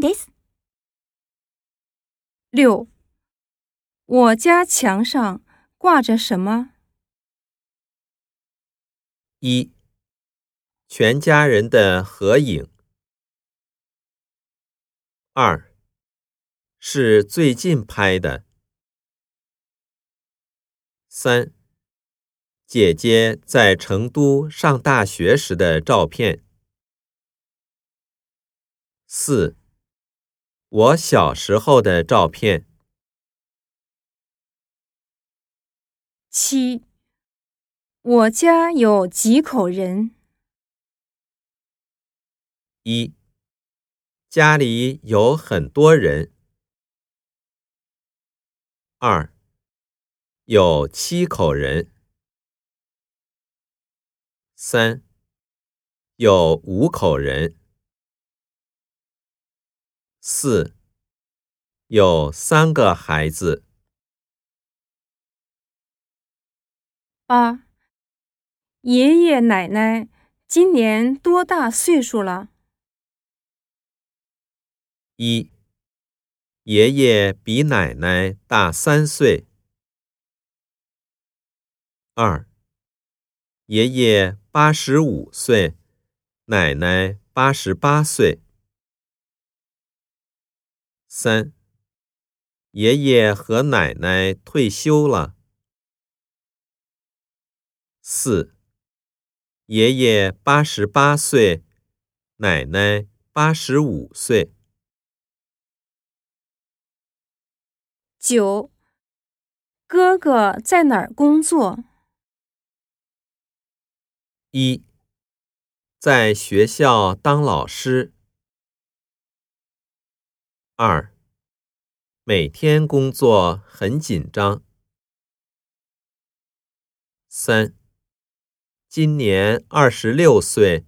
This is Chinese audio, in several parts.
です。六，我家墙上挂着什么？一，全家人的合影。二，是最近拍的。三，姐姐在成都上大学时的照片。四，我小时候的照片。七，我家有几口人？一，家里有很多人。二，有七口人。三，有五口人。四，有三个孩子。八，爷爷奶奶今年多大岁数了？一，爷爷比奶奶大三岁。二，爷爷八十五岁，奶奶八十八岁。三，爷爷和奶奶退休了。四，爷爷八十八岁，奶奶八十五岁。九，哥哥在哪儿工作？一，在学校当老师。二，每天工作很紧张。三，今年二十六岁，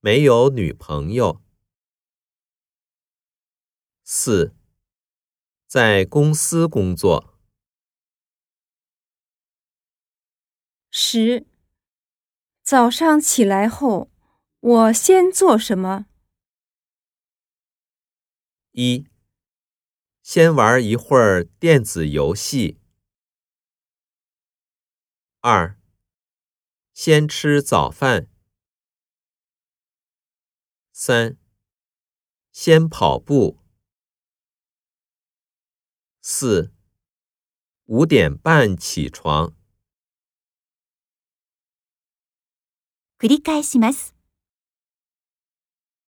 没有女朋友。四，在公司工作。十，早上起来后，我先做什么？一。先玩一会儿电子游戏。二，先吃早饭。三，先跑步。四，五点半起床。繰り返します。